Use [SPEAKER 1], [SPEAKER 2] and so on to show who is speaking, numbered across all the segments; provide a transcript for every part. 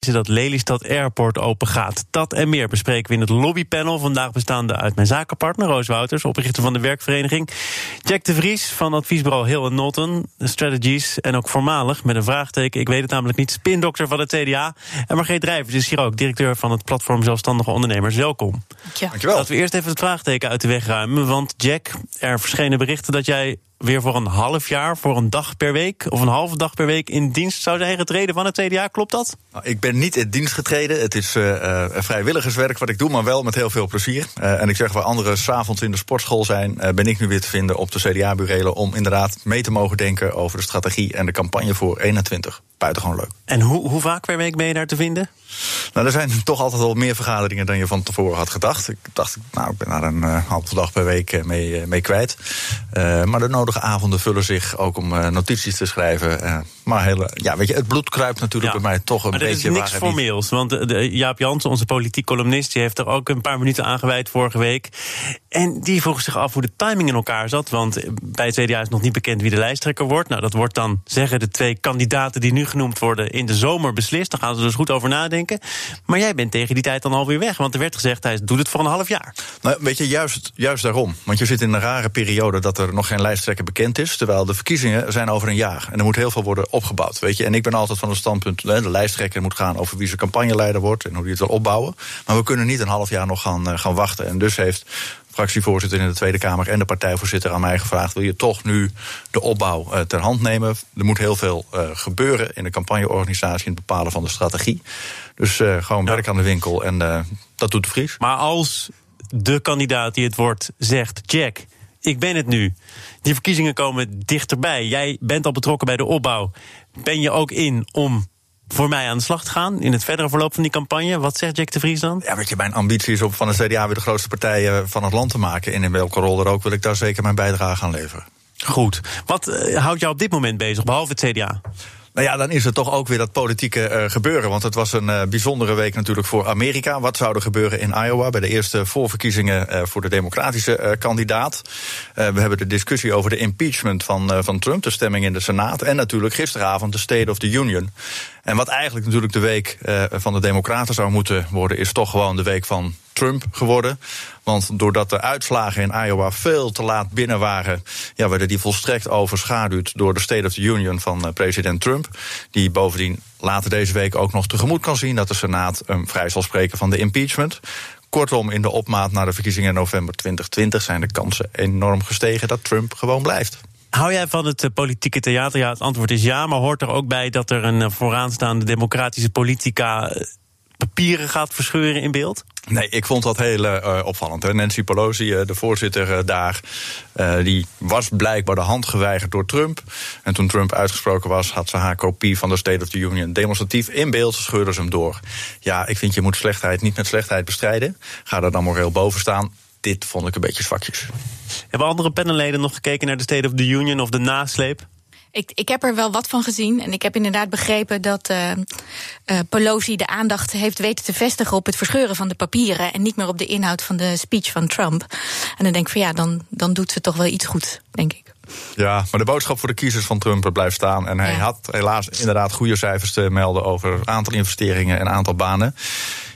[SPEAKER 1] dat Lelystad Airport open gaat. Dat en meer bespreken we in het lobbypanel. Vandaag bestaande uit mijn zakenpartner Roos Wouters, oprichter van de werkvereniging. Jack de Vries van adviesbureau Hill Norton Strategies. En ook voormalig met een vraagteken, ik weet het namelijk niet, spindokter van het CDA. En Margreet Drijvers is hier ook, directeur van het platform Zelfstandige Ondernemers. Welkom.
[SPEAKER 2] Ja.
[SPEAKER 3] Dankjewel.
[SPEAKER 1] Laten we eerst even het vraagteken uit de weg ruimen. Want Jack, er verschenen berichten dat jij weer voor een half jaar, voor een dag per week of een halve dag per week in dienst zou zijn getreden van het CDA. Klopt dat?
[SPEAKER 3] Nou, ik ben niet in dienst getreden. Het is uh, vrijwilligerswerk wat ik doe, maar wel met heel veel plezier. Uh, en ik zeg waar anderen s'avonds in de sportschool zijn, ben ik nu weer te vinden op de CDA-burelen om inderdaad mee te mogen denken over de strategie en de campagne voor 21. Buitengewoon leuk.
[SPEAKER 1] En hoe, hoe vaak per week ben je daar te vinden?
[SPEAKER 3] Nou, er zijn toch altijd wel meer vergaderingen dan je van tevoren had gedacht. Ik dacht, nou, ik ben daar een halve dag per week mee, mee kwijt. Maar de nodige avonden vullen zich ook om uh, notities te schrijven. maar hele, ja, weet je, het bloed kruipt natuurlijk
[SPEAKER 1] ja.
[SPEAKER 3] bij mij toch een
[SPEAKER 1] maar
[SPEAKER 3] beetje.
[SPEAKER 1] Maar is niks formeels. Want de, Jaap Jansen, onze politiek columnist, die heeft er ook een paar minuten aan gewijd vorige week. En die vroeg zich af hoe de timing in elkaar zat. Want bij het CDA is nog niet bekend wie de lijsttrekker wordt. Nou, dat wordt dan, zeggen de twee kandidaten die nu genoemd worden, in de zomer beslist. Daar gaan ze dus goed over nadenken. Maar jij bent tegen die tijd dan alweer weg. Want er werd gezegd, hij doet het voor een half jaar.
[SPEAKER 3] Nou, weet je, juist, juist daarom. Want je zit in een rare periode dat er nog geen lijsttrekker bekend is. Terwijl de verkiezingen zijn over een jaar. En er moet heel veel worden opgebouwd. Weet je, en ik ben altijd van het standpunt, de lijsttrekker moet gaan over wie zijn campagneleider wordt en hoe die het wil opbouwen. Maar we kunnen niet een half jaar nog gaan, uh, gaan wachten. En dus heeft fractievoorzitter in de Tweede Kamer en de partijvoorzitter aan mij gevraagd: wil je toch nu de opbouw uh, ter hand nemen? Er moet heel veel uh, gebeuren in de campagneorganisatie en het bepalen van de strategie. Dus uh, gewoon werk aan de winkel en dat doet de Vries.
[SPEAKER 1] Maar als de kandidaat die het wordt zegt: Jack, ik ben het nu. Die verkiezingen komen dichterbij. Jij bent al betrokken bij de opbouw. Ben je ook in om voor mij aan de slag te gaan in het verdere verloop van die campagne? Wat zegt Jack de Vries dan?
[SPEAKER 3] Ja, weet je, mijn ambitie is om van het CDA weer de grootste partij van het land te maken. En in welke rol er ook wil ik daar zeker mijn bijdrage aan leveren.
[SPEAKER 1] Goed. Wat uh, houdt jou op dit moment bezig, behalve het CDA?
[SPEAKER 3] Nou ja, dan is het toch ook weer dat politieke uh, gebeuren. Want het was een uh, bijzondere week natuurlijk voor Amerika. Wat zou er gebeuren in Iowa bij de eerste voorverkiezingen uh, voor de democratische kandidaat? we hebben de discussie over de impeachment van, van Trump, de stemming in de Senaat. En natuurlijk gisteravond de State of the Union. En wat eigenlijk natuurlijk de week van de Democraten zou moeten worden, is toch gewoon de week van Trump geworden. Want doordat de uitslagen in Iowa veel te laat binnen waren, ja, werden die volstrekt overschaduwd door de State of the Union van uh, president Trump. Die bovendien later deze week ook nog tegemoet kan zien dat de Senaat um, vrij zal spreken van de impeachment. Kortom, in de opmaat naar de verkiezingen in november 2020 zijn de kansen enorm gestegen dat Trump gewoon blijft.
[SPEAKER 1] Hou jij van het uh, politieke theater? Ja, het antwoord is ja, maar hoort er ook bij dat er een uh, vooraanstaande democratische politica papieren gaat verscheuren in beeld?
[SPEAKER 3] Nee, ik vond dat heel opvallend. Nancy Pelosi, de voorzitter daar, die was blijkbaar de hand geweigerd door Trump. En toen Trump uitgesproken was, had ze haar kopie van de State of the Union demonstratief in beeld, scheurde ze hem door. Ja, ik vind je moet slechtheid niet met slechtheid bestrijden. Ga er dan moreel boven staan. Dit vond ik een beetje zwakjes.
[SPEAKER 1] Hebben andere panelleden nog gekeken naar de State of the Union of de nasleep?
[SPEAKER 2] Ik, ik heb er wel wat van gezien. En ik heb inderdaad begrepen dat uh, uh, Pelosi de aandacht heeft weten te vestigen op het verscheuren van de papieren. En niet meer op de inhoud van de speech van Trump. En dan denk ik van ja, dan, dan doet ze toch wel iets goed, denk ik.
[SPEAKER 3] Ja, maar de boodschap voor de kiezers van Trump blijft staan. En hij ja. had helaas inderdaad goede cijfers te melden over aantal investeringen en aantal banen.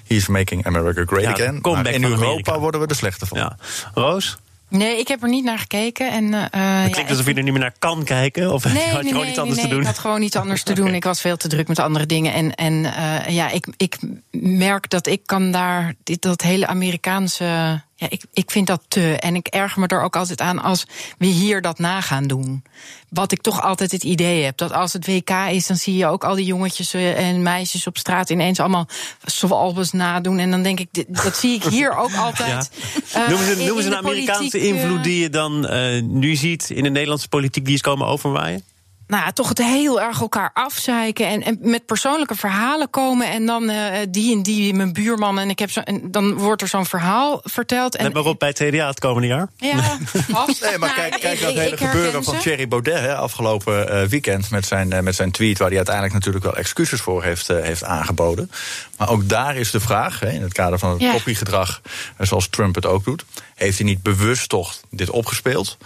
[SPEAKER 3] He's making America great
[SPEAKER 1] ja,
[SPEAKER 3] again.
[SPEAKER 1] Maar
[SPEAKER 3] in Europa
[SPEAKER 1] Amerika.
[SPEAKER 3] worden we er slechter van.
[SPEAKER 1] Ja. Roos?
[SPEAKER 4] Nee, ik heb er niet naar gekeken. En, uh,
[SPEAKER 1] het klinkt
[SPEAKER 4] ja,
[SPEAKER 1] alsof je er niet meer naar kan kijken. Of
[SPEAKER 4] nee,
[SPEAKER 1] had je
[SPEAKER 4] nee,
[SPEAKER 1] gewoon
[SPEAKER 4] nee,
[SPEAKER 1] iets anders
[SPEAKER 4] nee,
[SPEAKER 1] te doen?
[SPEAKER 4] Ik had gewoon iets anders te doen.
[SPEAKER 1] Okay.
[SPEAKER 4] Ik was veel te druk met andere dingen. En, en uh, ja, ik, ik merk dat ik kan daar dit, dat hele Amerikaanse. Ja, ik, ik vind dat te. En ik erger me er ook altijd aan als we hier dat na gaan doen. Wat ik toch altijd het idee heb. Dat als het WK is, dan zie je ook al die jongetjes en meisjes op straat ineens allemaal zoals nadoen. En dan denk ik, dat zie ik hier ook altijd.
[SPEAKER 1] Ja. Uh, noem eens een, Amerikaanse invloed die je dan uh, nu ziet in de Nederlandse politiek die is komen overwaaien?
[SPEAKER 4] Nou, toch het heel erg elkaar afzeiken en, en met persoonlijke verhalen komen. En dan uh, die en die, mijn buurman. En, ik heb zo, en dan wordt er zo'n verhaal verteld. En,
[SPEAKER 1] Let maar op bij het CDA het komende jaar.
[SPEAKER 4] Ja, vast.
[SPEAKER 3] Nee, maar kijk, kijk naar het hele
[SPEAKER 4] ik
[SPEAKER 3] gebeuren van
[SPEAKER 4] ze.
[SPEAKER 3] Thierry Baudet hè, afgelopen uh, weekend. Met zijn, uh, met zijn tweet, waar hij uiteindelijk natuurlijk wel excuses voor heeft, uh, heeft aangeboden. Maar ook daar is de vraag, hè, in het kader van het
[SPEAKER 4] Ja.
[SPEAKER 3] kopiegedrag, uh, zoals Trump het ook doet. Heeft hij niet bewust toch dit opgespeeld?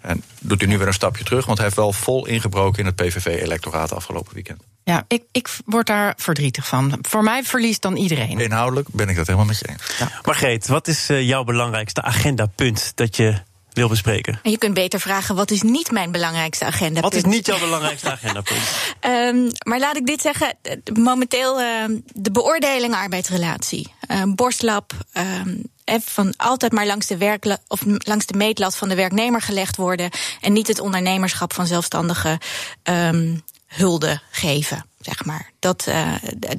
[SPEAKER 3] En doet hij nu weer een stapje terug, want hij heeft wel vol ingebroken in het PVV-electoraat afgelopen weekend.
[SPEAKER 4] Ja, ik, ik word daar verdrietig van. Voor mij verliest dan iedereen.
[SPEAKER 3] Inhoudelijk ben ik dat helemaal met je eens.
[SPEAKER 1] Ja. Margreet, wat is uh, jouw belangrijkste agendapunt dat je wil bespreken?
[SPEAKER 2] En je kunt beter vragen, wat is niet mijn belangrijkste agenda?
[SPEAKER 1] Wat is niet jouw belangrijkste agendapunt?
[SPEAKER 2] um, maar laat ik dit zeggen, momenteel uh, de beoordeling arbeidsrelatie. Uh, borstlab, van altijd maar langs de, werk, of langs de meetlat van de werknemer gelegd worden. En niet het ondernemerschap van zelfstandigen um, hulde geven. Zeg maar. dat, uh,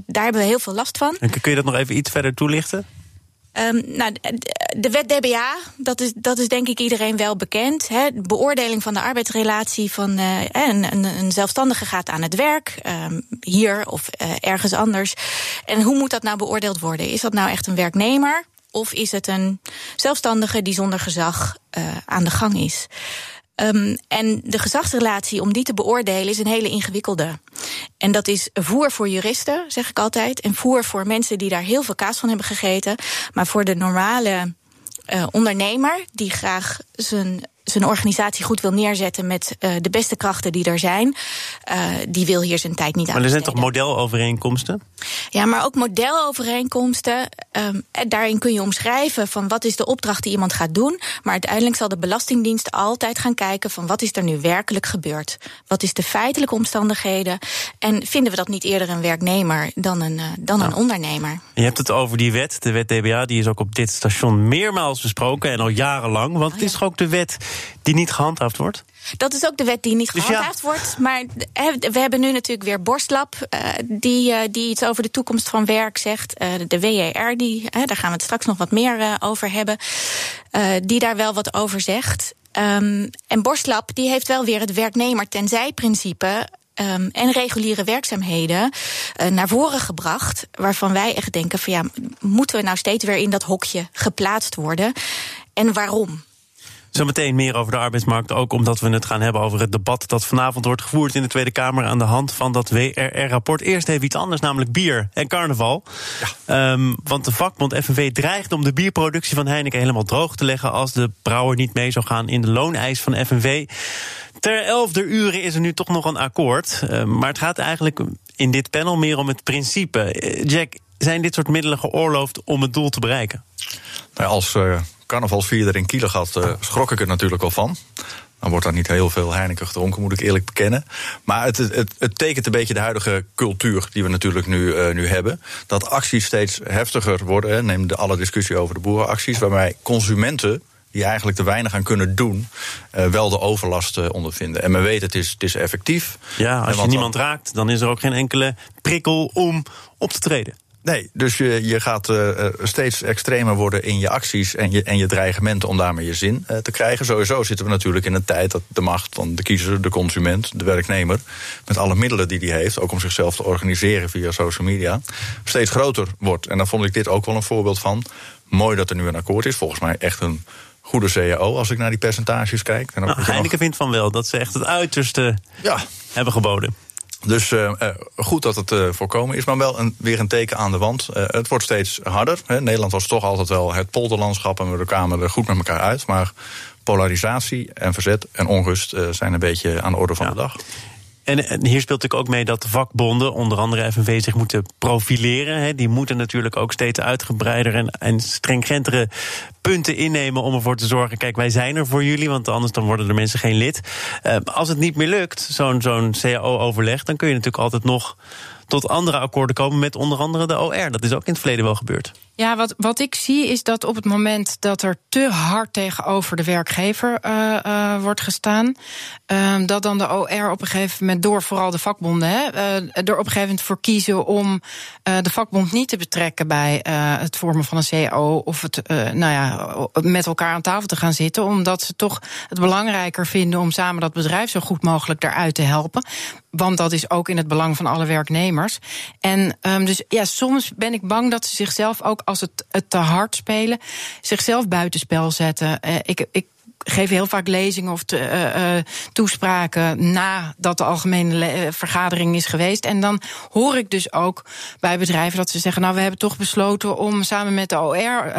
[SPEAKER 2] daar hebben we heel veel last van.
[SPEAKER 1] En kun je dat nog even iets verder toelichten?
[SPEAKER 2] Um, nou, de wet DBA, dat is, dat is denk ik iedereen wel bekend. Hè. Beoordeling van de arbeidsrelatie van uh, een, een, een, zelfstandige gaat aan het werk, um, hier of uh, ergens anders. En hoe moet dat nou beoordeeld worden? Is dat nou echt een werknemer? Of is het een zelfstandige die zonder gezag uh, aan de gang is? Um, en de gezagsrelatie, om die te beoordelen, is een hele ingewikkelde. En dat is voer voor juristen, zeg ik altijd. En voer voor mensen die daar heel veel kaas van hebben gegeten. Maar voor de normale uh, ondernemer, die graag zijn zijn organisatie goed wil neerzetten met uh, de beste krachten die er zijn, uh, die wil hier zijn tijd niet aan.
[SPEAKER 1] Maar er zijn toch modelovereenkomsten?
[SPEAKER 2] Ja, maar ook modelovereenkomsten. Um, daarin kun je omschrijven van wat is de opdracht die iemand gaat doen. Maar uiteindelijk zal de Belastingdienst altijd gaan kijken van wat is er nu werkelijk gebeurd. Wat is de feitelijke omstandigheden? En vinden we dat niet eerder een werknemer dan een, uh, dan nou. een ondernemer?
[SPEAKER 1] Je hebt het over die wet, de wet DBA, die is ook op dit station meermaals besproken en al jarenlang. Want oh, ja. het is toch ook de wet die niet gehandhaafd wordt?
[SPEAKER 2] Dat is ook de wet die niet dus gehandhaafd ja. wordt. Maar we hebben nu natuurlijk weer Borstlab, uh, die, uh, die iets over de toekomst van werk zegt. Uh, de WER, die, daar gaan we het straks nog wat meer over hebben, die daar wel wat over zegt. Um, en Borstlab die heeft wel weer het werknemer tenzij principe Um, en reguliere werkzaamheden uh, naar voren gebracht. Waarvan wij echt denken: van ja, moeten we nou steeds weer in dat hokje geplaatst worden? En waarom?
[SPEAKER 1] Zometeen meer over de arbeidsmarkt. Ook omdat we het gaan hebben over het debat dat vanavond wordt gevoerd in de Tweede Kamer aan de hand van dat WRR-rapport. Eerst even iets anders, namelijk bier en carnaval. Ja. Um, want de vakbond FNV dreigt om de bierproductie van Heineken helemaal droog te leggen als de brouwer niet mee zou gaan in de looneis van FNV. Ter elfde uren is er nu toch nog een akkoord. Uh, maar het gaat eigenlijk in dit panel meer om het principe. Uh, Jack, zijn dit soort middelen geoorloofd om het doel te bereiken?
[SPEAKER 3] Nou, als uh, carnavalsvierder in Kielegat uh, schrok ik er natuurlijk al van. Dan wordt daar niet heel veel Heineken gedronken, moet ik eerlijk bekennen. Maar het, het, het tekent een beetje de huidige cultuur die we natuurlijk nu, uh, nu hebben. Dat acties steeds heftiger worden. Hè. Neem de alle discussie over de boerenacties, waarbij consumenten die eigenlijk te weinig aan kunnen doen, uh, wel de overlast uh, ondervinden. En men weet, het is, het is effectief.
[SPEAKER 1] Ja, als je niemand raakt, dan is er ook geen enkele prikkel om op te treden.
[SPEAKER 3] Nee, dus je, je gaat uh, steeds extremer worden in je acties en je, en je dreigementen om daarmee je zin uh, te krijgen. Sowieso zitten we natuurlijk in een tijd dat de macht van de kiezer, de consument, de werknemer, met alle middelen die hij heeft, ook om zichzelf te organiseren via social media, steeds groter wordt. En daar vond ik dit ook wel een voorbeeld van. Mooi dat er nu een akkoord is. Volgens mij echt een goede CAO als ik naar die percentages kijk.
[SPEAKER 1] En nou, Heineken nog... vindt van wel dat ze echt het uiterste ja. hebben geboden.
[SPEAKER 3] Dus uh, goed dat het uh, voorkomen is, maar wel een, weer een teken aan de wand. Uh, het wordt steeds harder. Hè. Nederland was toch altijd wel het polderlandschap en we kwamen er goed met elkaar uit. Maar polarisatie en verzet en onrust zijn een beetje aan de orde van
[SPEAKER 1] ja.
[SPEAKER 3] de dag.
[SPEAKER 1] En, en, hier speelt natuurlijk ook mee dat de vakbonden, onder andere FNV, zich moeten profileren. He. Die moeten natuurlijk ook steeds uitgebreider en, en stringgentere punten innemen om ervoor te zorgen. Kijk, wij zijn er voor jullie, want anders dan worden de mensen geen lid. Uh, als het niet meer lukt, zo'n zo'n CAO-overleg, dan kun je natuurlijk altijd nog tot andere akkoorden komen met onder andere de OR. Dat is ook in het verleden wel gebeurd.
[SPEAKER 4] Ja, wat, wat ik zie is dat op het moment dat er te hard tegenover de werkgever uh, uh, wordt gestaan, uh, dat dan de OR op een gegeven moment, door vooral de vakbonden, hè, er op een gegeven moment voor kiezen om de vakbond niet te betrekken bij het vormen van een CAO of het nou ja, met elkaar aan tafel te gaan zitten, omdat ze toch het belangrijker vinden om samen dat bedrijf zo goed mogelijk daaruit te helpen. Want dat is ook in het belang van alle werknemers. En um, dus ja, soms ben ik bang dat ze zichzelf ook als het, het te hard spelen, zichzelf buitenspel zetten. Uh, ik, ik geef heel vaak lezingen of te, toespraken nadat de algemene vergadering is geweest. En dan hoor ik dus ook bij bedrijven dat ze zeggen: Nou, we hebben toch besloten om samen met de OR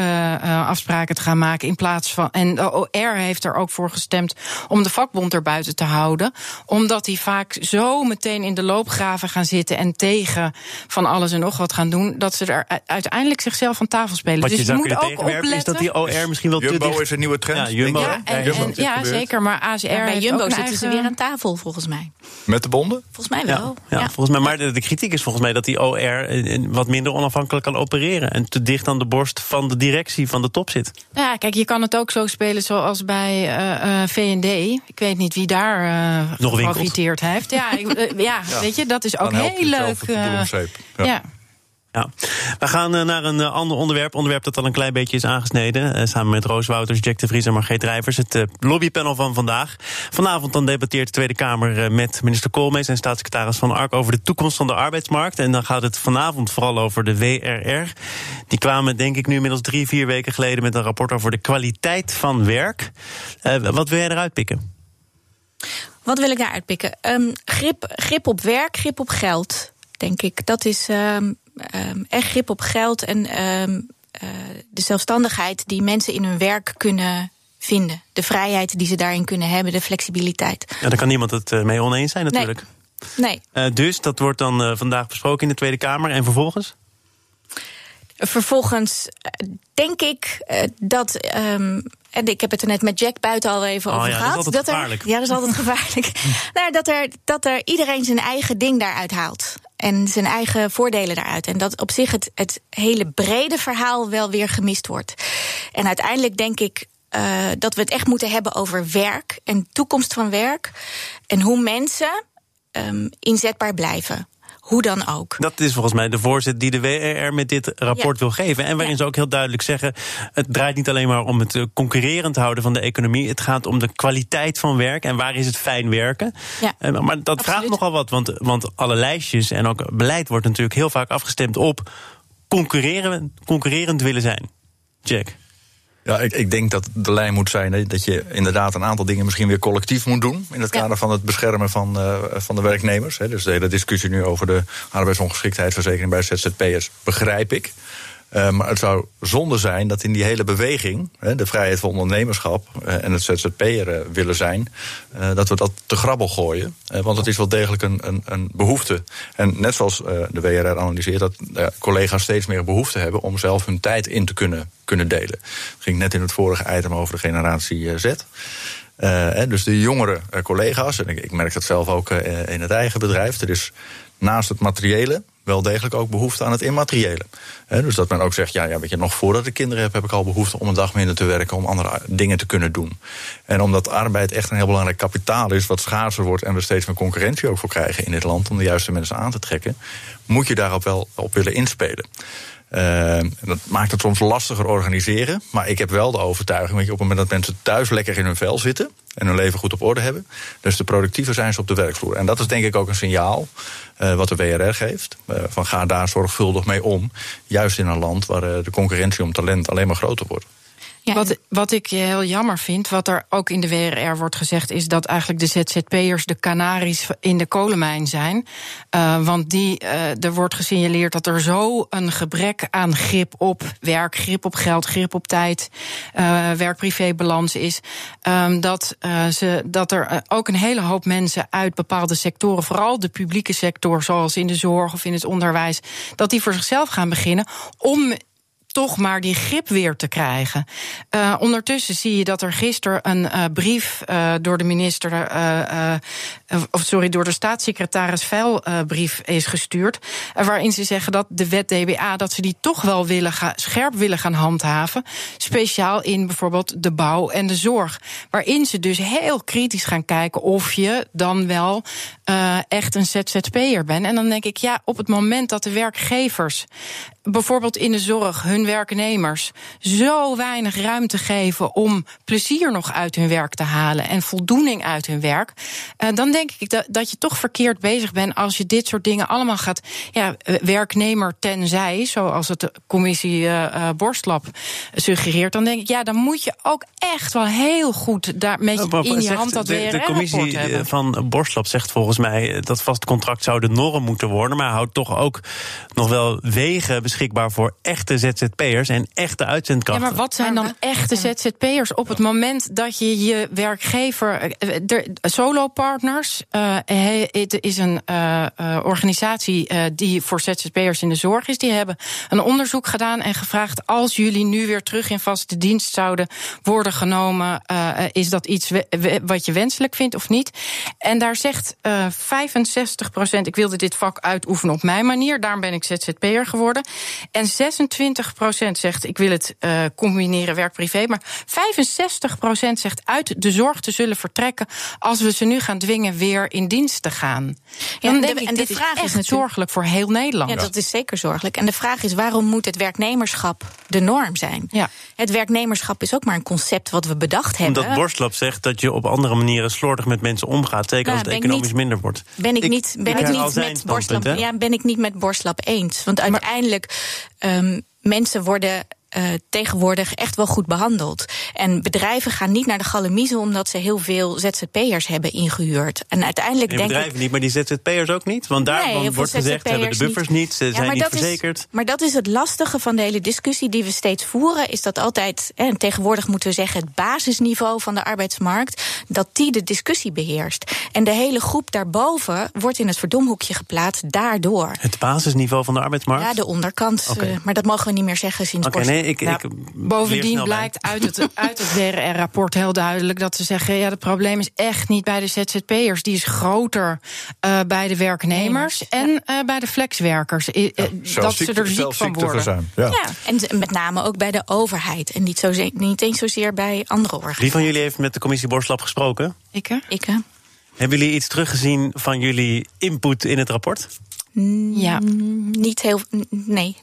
[SPEAKER 4] afspraken te gaan maken in plaats van. En de OR heeft er ook voor gestemd om de vakbond er buiten te houden, omdat die vaak zo meteen in de loopgraven gaan zitten en tegen van alles en nog wat gaan doen, dat ze er uiteindelijk zichzelf van tafel spelen.
[SPEAKER 1] Wat dus je, je moet ook opletten. Is dat die OR misschien wel
[SPEAKER 3] Jumbo
[SPEAKER 1] te dicht...
[SPEAKER 3] is een nieuwe trend.
[SPEAKER 1] Ja, Jumbo.
[SPEAKER 4] Ja, en, en, ja zeker. Maar ASR ja,
[SPEAKER 2] bij Jumbo zitten
[SPEAKER 4] eigen...
[SPEAKER 2] ze weer aan tafel, volgens mij.
[SPEAKER 3] Met de bonden?
[SPEAKER 2] Volgens mij wel.
[SPEAKER 1] Ja, ja, volgens mij. Maar de, de, kritiek is volgens mij dat die OR wat minder onafhankelijk kan opereren en te dicht aan de borst van de directie van de top zit.
[SPEAKER 4] Ja, kijk, je kan het ook zo spelen zoals bij uh, uh, VND. Ik weet niet wie daar uh,
[SPEAKER 1] Nog
[SPEAKER 4] geprofiteerd heeft. Ja, ik, ja, ja, weet je, dat is ook heel leuk.
[SPEAKER 3] ja.
[SPEAKER 1] Ja. We gaan naar een ander onderwerp. Onderwerp dat al een klein beetje is aangesneden. samen met Roos Wouters, Jack de Vries en Margreet Drijvers. Het lobbypanel van vandaag. Vanavond dan debatteert de Tweede Kamer met minister Koolmees en staatssecretaris Van Ark over de toekomst van de arbeidsmarkt. En dan gaat het vanavond vooral over de WRR. Die kwamen denk ik nu inmiddels drie, vier weken geleden met een rapport over de kwaliteit van werk. wat wil jij eruit pikken?
[SPEAKER 2] Wat wil ik daar uitpikken? Um, grip, grip op werk, grip op geld, denk ik. Dat is um, um, echt grip op geld en uh, de zelfstandigheid die mensen in hun werk kunnen vinden. De vrijheid die ze daarin kunnen hebben, de flexibiliteit.
[SPEAKER 1] Ja, daar kan niemand het uh, mee oneens zijn natuurlijk.
[SPEAKER 2] Nee.
[SPEAKER 1] nee. Uh, dus dat wordt dan vandaag besproken in de Tweede Kamer. En vervolgens?
[SPEAKER 2] Vervolgens denk ik dat en ik heb het er net met Jack buiten al even
[SPEAKER 1] oh,
[SPEAKER 2] over
[SPEAKER 1] ja,
[SPEAKER 2] gehad.
[SPEAKER 1] Dat is altijd gevaarlijk.
[SPEAKER 2] Er, ja, dat is altijd gevaarlijk. nou, dat, er, dat er iedereen zijn eigen ding daaruit haalt. En zijn eigen voordelen daaruit. En dat op zich het, het hele brede verhaal wel weer gemist wordt. En uiteindelijk denk ik uh, dat we het echt moeten hebben over werk en toekomst van werk. En hoe mensen um, inzetbaar blijven. Hoe dan ook.
[SPEAKER 1] Dat is volgens mij de voorzet die de WRR met dit rapport ja. wil geven. En waarin ja. ze ook heel duidelijk zeggen: het draait niet alleen maar om het concurrerend houden van de economie. Het gaat om de kwaliteit van werk en waar is het fijn werken.
[SPEAKER 2] Ja.
[SPEAKER 1] Maar dat
[SPEAKER 2] Absoluut.
[SPEAKER 1] vraagt nogal wat, want, want alle lijstjes en ook beleid wordt natuurlijk heel vaak afgestemd op concurreren, concurrerend willen zijn. Jack.
[SPEAKER 3] Ja, ik, ik, denk dat de lijn moet zijn dat je inderdaad een aantal dingen misschien weer collectief moet doen. In het kader van het beschermen van, uh, van de werknemers. Hè. Dus de hele discussie nu over de arbeidsongeschiktheidsverzekering bij ZZP'ers begrijp ik. Uh, maar het zou zonde zijn dat in die hele beweging, hè, de vrijheid van ondernemerschap uh, en het ZZP'er willen zijn, dat we dat te grabbel gooien. want het is wel degelijk een, een, een behoefte. En net zoals de WRR analyseert, dat collega's steeds meer behoefte hebben om zelf hun tijd in te kunnen, kunnen delen. Het ging net in het vorige item over de generatie Z. Dus de jongere collega's, en ik, ik, merk dat zelf ook in het eigen bedrijf. Er is naast het materiële wel degelijk ook behoefte aan het immateriële. dus dat men ook zegt, ja, ja, weet je, nog voordat ik kinderen heb, heb ik al behoefte om een dag minder te werken, om andere dingen te kunnen doen. En omdat arbeid echt een heel belangrijk kapitaal is, wat schaarser wordt en we steeds meer concurrentie ook voor krijgen in dit land, om de juiste mensen aan te trekken, moet je daarop wel op willen inspelen. Uh, dat maakt het soms lastiger organiseren. Maar ik heb wel de overtuiging, je, op het moment dat mensen thuis lekker in hun vel zitten en hun leven goed op orde hebben, dus de productiever zijn ze op de werkvloer. En dat is denk ik ook een signaal uh, wat de WRR geeft. Uh, van ga daar zorgvuldig mee om. Juist in een land waar de concurrentie om talent alleen maar groter wordt.
[SPEAKER 4] Wat, wat ik heel jammer vind, wat er ook in de WRR wordt gezegd, is dat eigenlijk de ZZP'ers de kanaries in de kolenmijn zijn. Uh, want die, uh, er wordt gesignaleerd dat er zo een gebrek aan grip op werk, grip op geld, grip op tijd, uh, werk-privé-balans is. Um, dat, ze, dat er ook een hele hoop mensen uit bepaalde sectoren, vooral de publieke sector, zoals in de zorg of in het onderwijs, dat die voor zichzelf gaan beginnen om toch maar die grip weer te krijgen. Uh, ondertussen zie je dat er gisteren een uh, brief uh, door de minister, of sorry, door de staatssecretaris Veilbrief is gestuurd. waarin ze zeggen dat de wet DBA, dat ze die toch wel willen gaan, scherp willen gaan handhaven. Speciaal in bijvoorbeeld de bouw en de zorg. Waarin ze dus heel kritisch gaan kijken of je dan wel echt een ZZP'er bent. En dan denk ik, ja, op het moment dat de werkgevers bijvoorbeeld in de zorg hun werknemers zo weinig ruimte geven om plezier nog uit hun werk te halen en voldoening uit hun werk, dan denk ik dat, dat je toch verkeerd bezig bent als je dit soort dingen allemaal gaat. Ja, werknemer tenzij, zoals het de commissie uh, Borstlap suggereert. Dan denk ik, ja, dan moet je ook echt wel heel goed daar met je in je hand dat
[SPEAKER 1] de, de commissie van Borstlap zegt volgens mij dat vast contract zou de norm moeten worden. Maar houdt toch ook nog wel wegen beschikbaar voor echte ZZP'ers en echte uitzendkrachten.
[SPEAKER 4] Ja, maar wat zijn dan echte ZZP'ers op het moment dat je je werkgever. De solo partners het is een uh, organisatie uh, die voor ZZP'ers in de zorg is. Die hebben een onderzoek gedaan en gevraagd: als jullie nu weer terug in vaste dienst zouden worden genomen, is dat iets wat je wenselijk vindt of niet? En daar zegt 65 procent: ik wilde dit vak uitoefenen op mijn manier, daarom ben ik ZZP'er geworden. En 26 procent zegt: ik wil het combineren werk-privé. Maar 65 procent zegt uit de zorg te zullen vertrekken als we ze nu gaan dwingen weer in dienst te gaan. Ja, denk de, ik, en de vraag is, echt zorgelijk voor heel Nederland.
[SPEAKER 2] Ja, dat is zeker zorgelijk. En de vraag is, waarom moet het werknemerschap de norm zijn? Ja. Het werknemerschap is ook maar een concept wat we bedacht hebben.
[SPEAKER 1] Omdat Borstlap zegt dat je op andere manieren slordig met mensen omgaat, zeker als het economisch minder wordt.
[SPEAKER 2] Ben ik, niet, ben ik, niet met Borstlap, ja, ben ik niet met Borstlap eens. Want uiteindelijk um, mensen worden uh, tegenwoordig echt wel goed behandeld. En bedrijven gaan niet naar de galamiezen omdat ze heel veel ZZP'ers hebben ingehuurd. En uiteindelijk
[SPEAKER 1] nee,
[SPEAKER 2] denk
[SPEAKER 1] bedrijven ik, niet, maar die ZZP'ers ook niet? Want daar nee, wordt gezegd, ze hebben de buffers niet, ze zijn niet verzekerd.
[SPEAKER 2] Is, maar dat is het lastige van de hele discussie die we steeds voeren. Is dat altijd, en tegenwoordig moeten we zeggen, het basisniveau van de arbeidsmarkt, dat die de discussie beheerst. En de hele groep daarboven wordt in het verdomhoekje geplaatst daardoor.
[SPEAKER 1] Het basisniveau van de arbeidsmarkt?
[SPEAKER 2] Ja, de onderkant. Okay. Uh, maar dat mogen we niet meer zeggen sinds okay, nee,
[SPEAKER 1] ik, ik
[SPEAKER 4] bovendien blijkt uit het, uit het WRR-rapport heel duidelijk dat ze zeggen: ja, het probleem is echt niet bij de ZZP'ers. Die is groter uh, bij de werknemers en uh, bij de flexwerkers. Ja, dat ze er ziek van worden.
[SPEAKER 3] Zijn. Ja.
[SPEAKER 2] ja. en met name ook bij de overheid. En niet, zo, niet eens zozeer bij andere organisaties.
[SPEAKER 1] Wie van jullie heeft met de commissie Borslap gesproken?
[SPEAKER 2] Ik. Ik.
[SPEAKER 1] Hebben jullie iets teruggezien van jullie input in het rapport?
[SPEAKER 2] Ja. Niet heel. Nee.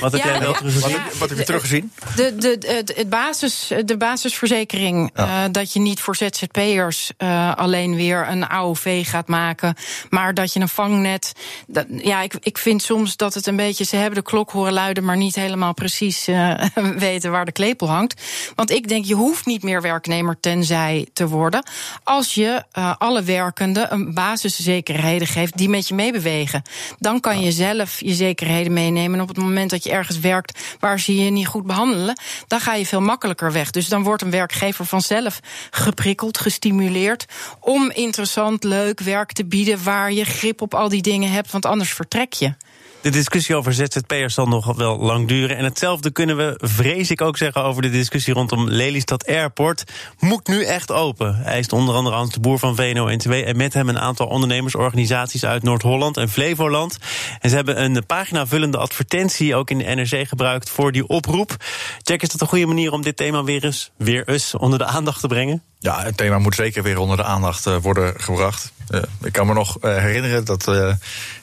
[SPEAKER 1] Wat heb jij wel teruggezien?
[SPEAKER 3] Ja, wat, heb je teruggezien?
[SPEAKER 4] De, de, de, het basis, de basisverzekering. Uh, dat je niet voor ZZP'ers uh, alleen weer een AOV gaat maken. Maar dat je een vangnet. Dat, ja, ik, ik vind soms dat het een beetje. Ze hebben de klok horen luiden, maar niet helemaal precies uh, weten waar de klepel hangt. Want ik denk, je hoeft niet meer werknemer tenzij te worden. Als je alle werkenden een basiszekerheden geeft die met je meebewegen. Dan kan je zelf je zekerheden meenemen. En op het moment dat je ergens werkt waar ze je niet goed behandelen, dan ga je veel makkelijker weg. Dus dan wordt een werkgever vanzelf geprikkeld, gestimuleerd om interessant, leuk werk te bieden waar je grip op al die dingen hebt, want anders vertrek je.
[SPEAKER 1] De discussie over ZZP'ers zal nog wel lang duren. En hetzelfde kunnen we, vrees ik ook zeggen, over de discussie rondom Lelystad Airport. Moet nu echt open. Is onder andere Hans de Boer van VNO-NCW... en met hem een aantal ondernemersorganisaties uit Noord-Holland en Flevoland. En ze hebben een paginavullende advertentie ook in de NRC gebruikt voor die oproep. Jack, is dat een goede manier om dit thema weer eens, weer eens onder de aandacht te brengen?
[SPEAKER 3] Ja, het thema moet zeker weer onder de aandacht uh, worden gebracht. Uh, ik kan me nog uh, herinneren dat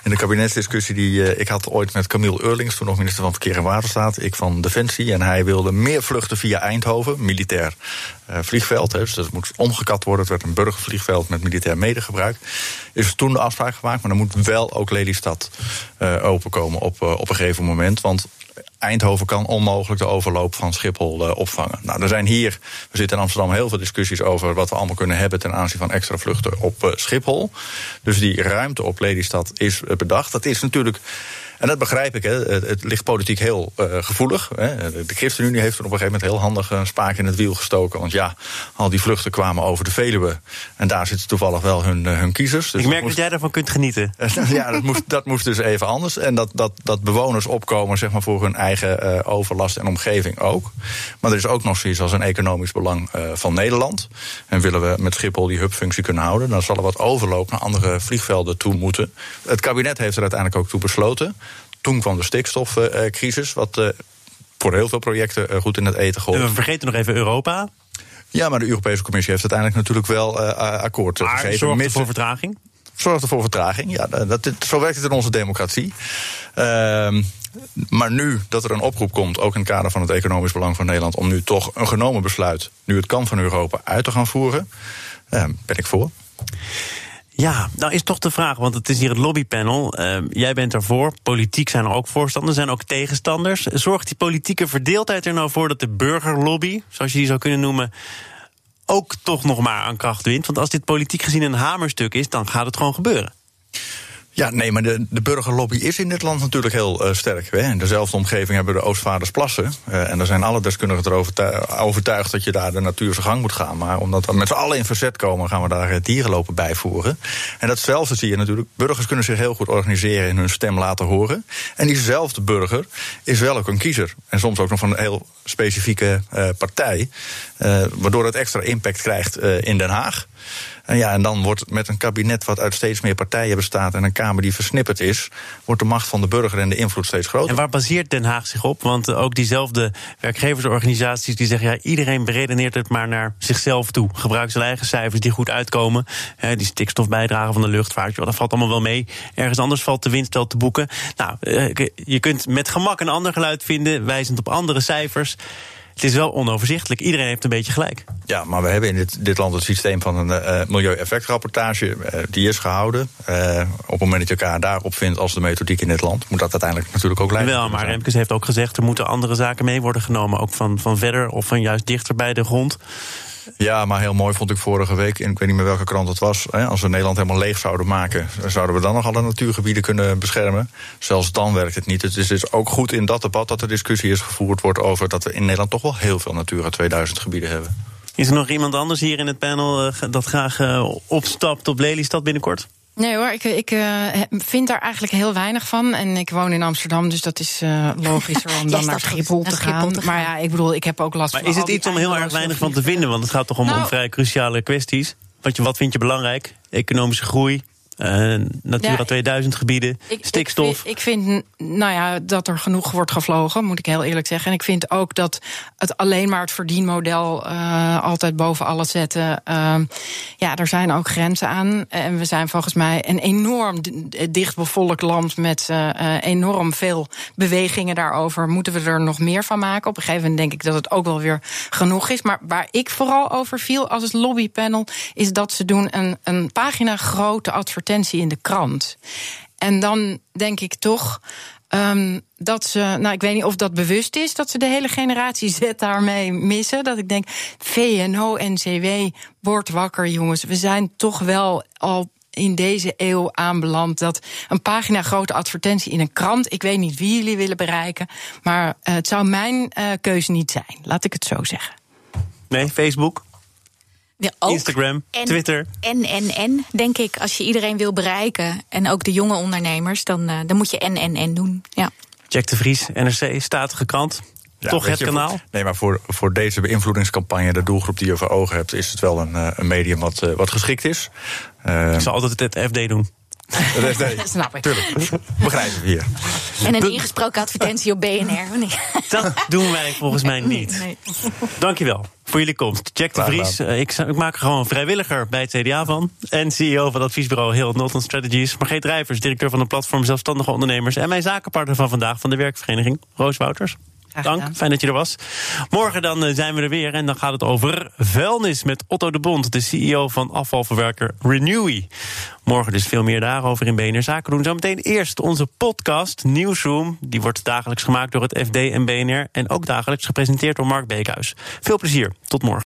[SPEAKER 3] in de kabinetsdiscussie die ik had ooit met Camille Eurlings, toen nog minister van Verkeer en Waterstaat, ik van Defensie, en hij wilde meer vluchten via Eindhoven, militair vliegveld. Dus dat moet omgekat worden. Het werd een burgervliegveld met militair medegebruik. Is toen de afspraak gemaakt, maar dan moet wel ook Lelystad openkomen op, op een gegeven moment. Want Eindhoven kan onmogelijk de overloop van Schiphol uh, opvangen. Nou, er zijn hier, we zitten in Amsterdam, heel veel discussies over wat we allemaal kunnen hebben ten aanzien van extra vluchten op uh, Schiphol. Dus die ruimte op Lelystad is bedacht. Dat is natuurlijk en dat begrijp ik. Hè. Het, ligt politiek heel uh, gevoelig. Hè. De ChristenUnie heeft er op een gegeven moment heel handig een spaak in het wiel gestoken. Want ja, al die vluchten kwamen over de Veluwe. En daar zitten toevallig wel hun, uh, hun kiezers.
[SPEAKER 1] Dus ik merk dat, jij daarvan kunt genieten.
[SPEAKER 3] ja, dat moest, dat moest dus even anders. En dat, dat, dat bewoners opkomen zeg maar, voor hun eigen uh, overlast en omgeving ook. Maar er is ook nog zoiets als een economisch belang van Nederland. En willen we met Schiphol die hubfunctie kunnen houden... dan zal er wat overloop naar andere vliegvelden toe moeten. Het kabinet heeft er uiteindelijk ook toe besloten. Toen kwam de stikstofcrisis, wat eh, voor heel veel projecten eh, goed in het eten gooit.
[SPEAKER 1] We vergeten nog even Europa.
[SPEAKER 3] Ja, maar de Europese Commissie heeft uiteindelijk natuurlijk wel uh, akkoord
[SPEAKER 1] maar
[SPEAKER 3] gegeven.
[SPEAKER 1] Zorgt er voor vertraging?
[SPEAKER 3] Zorgt er voor vertraging, ja. Dat, zo werkt het in onze democratie. Uh, maar nu dat er een oproep komt, ook in het kader van het economisch belang van Nederland, om nu toch een genomen besluit, nu het kan van Europa, uit te gaan voeren, ben ik voor.
[SPEAKER 1] Ja, nou is toch de vraag, want het is hier het lobbypanel. Uh, jij bent ervoor, politiek zijn er ook voorstanders, zijn ook tegenstanders. Zorgt die politieke verdeeldheid er nou voor dat de burgerlobby, zoals je die zou kunnen noemen, ook toch nog maar aan kracht wint? Want als dit politiek gezien een hamerstuk is, dan gaat het gewoon gebeuren.
[SPEAKER 3] Ja, nee, maar de, de burgerlobby is in dit land natuurlijk heel uh, sterk. Hè. In dezelfde omgeving hebben we de Oostvaardersplassen. Uh, en daar zijn alle deskundigen erover overtuigd dat je daar de natuur zijn gang moet gaan. Maar omdat we met z'n allen in verzet komen, gaan we daar eh, dierenlopen bijvoeren. En datzelfde zie je natuurlijk. Burgers kunnen zich heel goed organiseren en hun stem laten horen. En diezelfde burger is wel ook een kiezer. En soms ook nog van een heel specifieke partij. waardoor het extra impact krijgt in Den Haag. En ja, en dan wordt met een kabinet wat uit steeds meer partijen bestaat en een Kamer die versnipperd is, wordt de macht van de burger en de invloed steeds groter.
[SPEAKER 1] En waar baseert Den Haag zich op? Want eh, ook diezelfde werkgeversorganisaties die zeggen ja, iedereen beredeneert het maar naar zichzelf toe. Gebruikt zijn eigen cijfers die goed uitkomen. die stikstofbijdrage van de luchtvaart, dat valt allemaal wel mee. Ergens anders valt de winst wel te boeken. Nou, eh, je kunt met gemak een ander geluid vinden, wijzend op andere cijfers het is wel onoverzichtelijk. Iedereen heeft een beetje gelijk.
[SPEAKER 3] Ja, maar we hebben in dit, dit land het systeem van een uh, milieueffectrapportage. Uh, die is gehouden. Uh, op het moment dat je elkaar daarop vindt als de methodiek in dit land, moet dat uiteindelijk natuurlijk ook leiden.
[SPEAKER 1] Wel, maar Remkes heeft ook gezegd er moeten andere zaken mee worden genomen. Ook van, van verder of van juist dichter bij de grond.
[SPEAKER 3] Ja, maar heel mooi vond ik vorige week, en ik weet niet meer welke krant het was. Hè, als we Nederland helemaal leeg zouden maken, zouden we dan nog alle natuurgebieden kunnen beschermen. Zelfs dan werkt het niet. Het is dus ook goed in dat debat dat er discussie is gevoerd wordt over dat we in Nederland toch wel heel veel Natura 2000 gebieden hebben.
[SPEAKER 1] Is er nog iemand anders hier in het panel uh, dat graag uh, opstapt op Lelystad binnenkort?
[SPEAKER 4] Nee hoor, ik, ik uh, vind daar eigenlijk heel weinig van. En ik woon in Amsterdam, dus dat is uh, logischer om dan naar Schiphol, te, gaan. Maar ja, ik bedoel, ik heb ook last
[SPEAKER 1] maar
[SPEAKER 4] van.
[SPEAKER 1] Maar is het iets om heel erg weinig van te vinden? Want het gaat toch om, nou, om vrij cruciale kwesties. Wat, je, wat vind je belangrijk? Economische groei, uh, Natura ja, 2000 gebieden,
[SPEAKER 4] ik,
[SPEAKER 1] stikstof.
[SPEAKER 4] Ik, ik vind nou ja, dat er genoeg wordt gevlogen, moet ik heel eerlijk zeggen. En ik vind ook dat het alleen maar het verdienmodel uh, altijd boven alles zetten. Uh, ja, er zijn ook grenzen aan. En we zijn volgens mij een enorm dichtbevolkt land met enorm veel bewegingen daarover. Moeten we er nog meer van maken? Op een gegeven moment denk ik dat het ook wel weer genoeg is. Maar waar ik vooral over viel als het lobbypanel, is dat ze doen een, een pagina grote advertentie in de krant. En dan denk ik toch. Um, dat ze, nou, ik weet niet of dat bewust is, dat ze de hele generatie Z daarmee missen. Dat ik denk, VNO, NCW, wordt wakker, jongens. We zijn toch wel al in deze eeuw aanbeland dat een pagina grote advertentie in een krant. Ik weet niet wie jullie willen bereiken, maar uh, het zou mijn uh, keuze niet zijn. Laat ik het zo zeggen.
[SPEAKER 1] Nee, Facebook?
[SPEAKER 2] Ja, ook.
[SPEAKER 1] Instagram,
[SPEAKER 2] en,
[SPEAKER 1] Twitter.
[SPEAKER 2] En, en, en, denk ik, als je iedereen wil bereiken... en ook de jonge ondernemers, dan, uh, dan moet je en, en, en doen. Ja.
[SPEAKER 1] Jack de Vries, NRC, statige krant. Ja, Toch het
[SPEAKER 3] je,
[SPEAKER 1] kanaal?
[SPEAKER 3] Voor, nee, maar voor, voor deze beïnvloedingscampagne, de doelgroep die je voor ogen hebt... is het wel een, uh, een medium wat, uh, wat geschikt is.
[SPEAKER 1] ik zal altijd het FD doen.
[SPEAKER 3] Dat, nee,
[SPEAKER 2] snap ik.
[SPEAKER 3] Tuurlijk, begrijpen we hier.
[SPEAKER 2] En een ingesproken advertentie op BNR. Nee.
[SPEAKER 1] Dat doen wij volgens mij niet. Nee. Dankjewel voor jullie komst. Jack de Vries, uh, ik, ik, maak er gewoon een vrijwilliger bij het CDA van. En CEO van adviesbureau Hill Norton Strategies. Margreet Drijvers, directeur van de platform Zelfstandige Ondernemers. En mijn zakenpartner van vandaag van de werkvereniging, Roos Wouters. Dank, fijn dat je er was. Morgen dan uh, zijn we er weer en dan gaat het over vuilnis met Otto de Bond, de CEO van afvalverwerker Renewy. Morgen dus veel meer daarover in BNR Zaken doen. Zometeen eerst onze podcast Newsroom. Die wordt dagelijks gemaakt door het FD en BNR en ook dagelijks gepresenteerd door Mark Beekhuis. Veel plezier, tot morgen.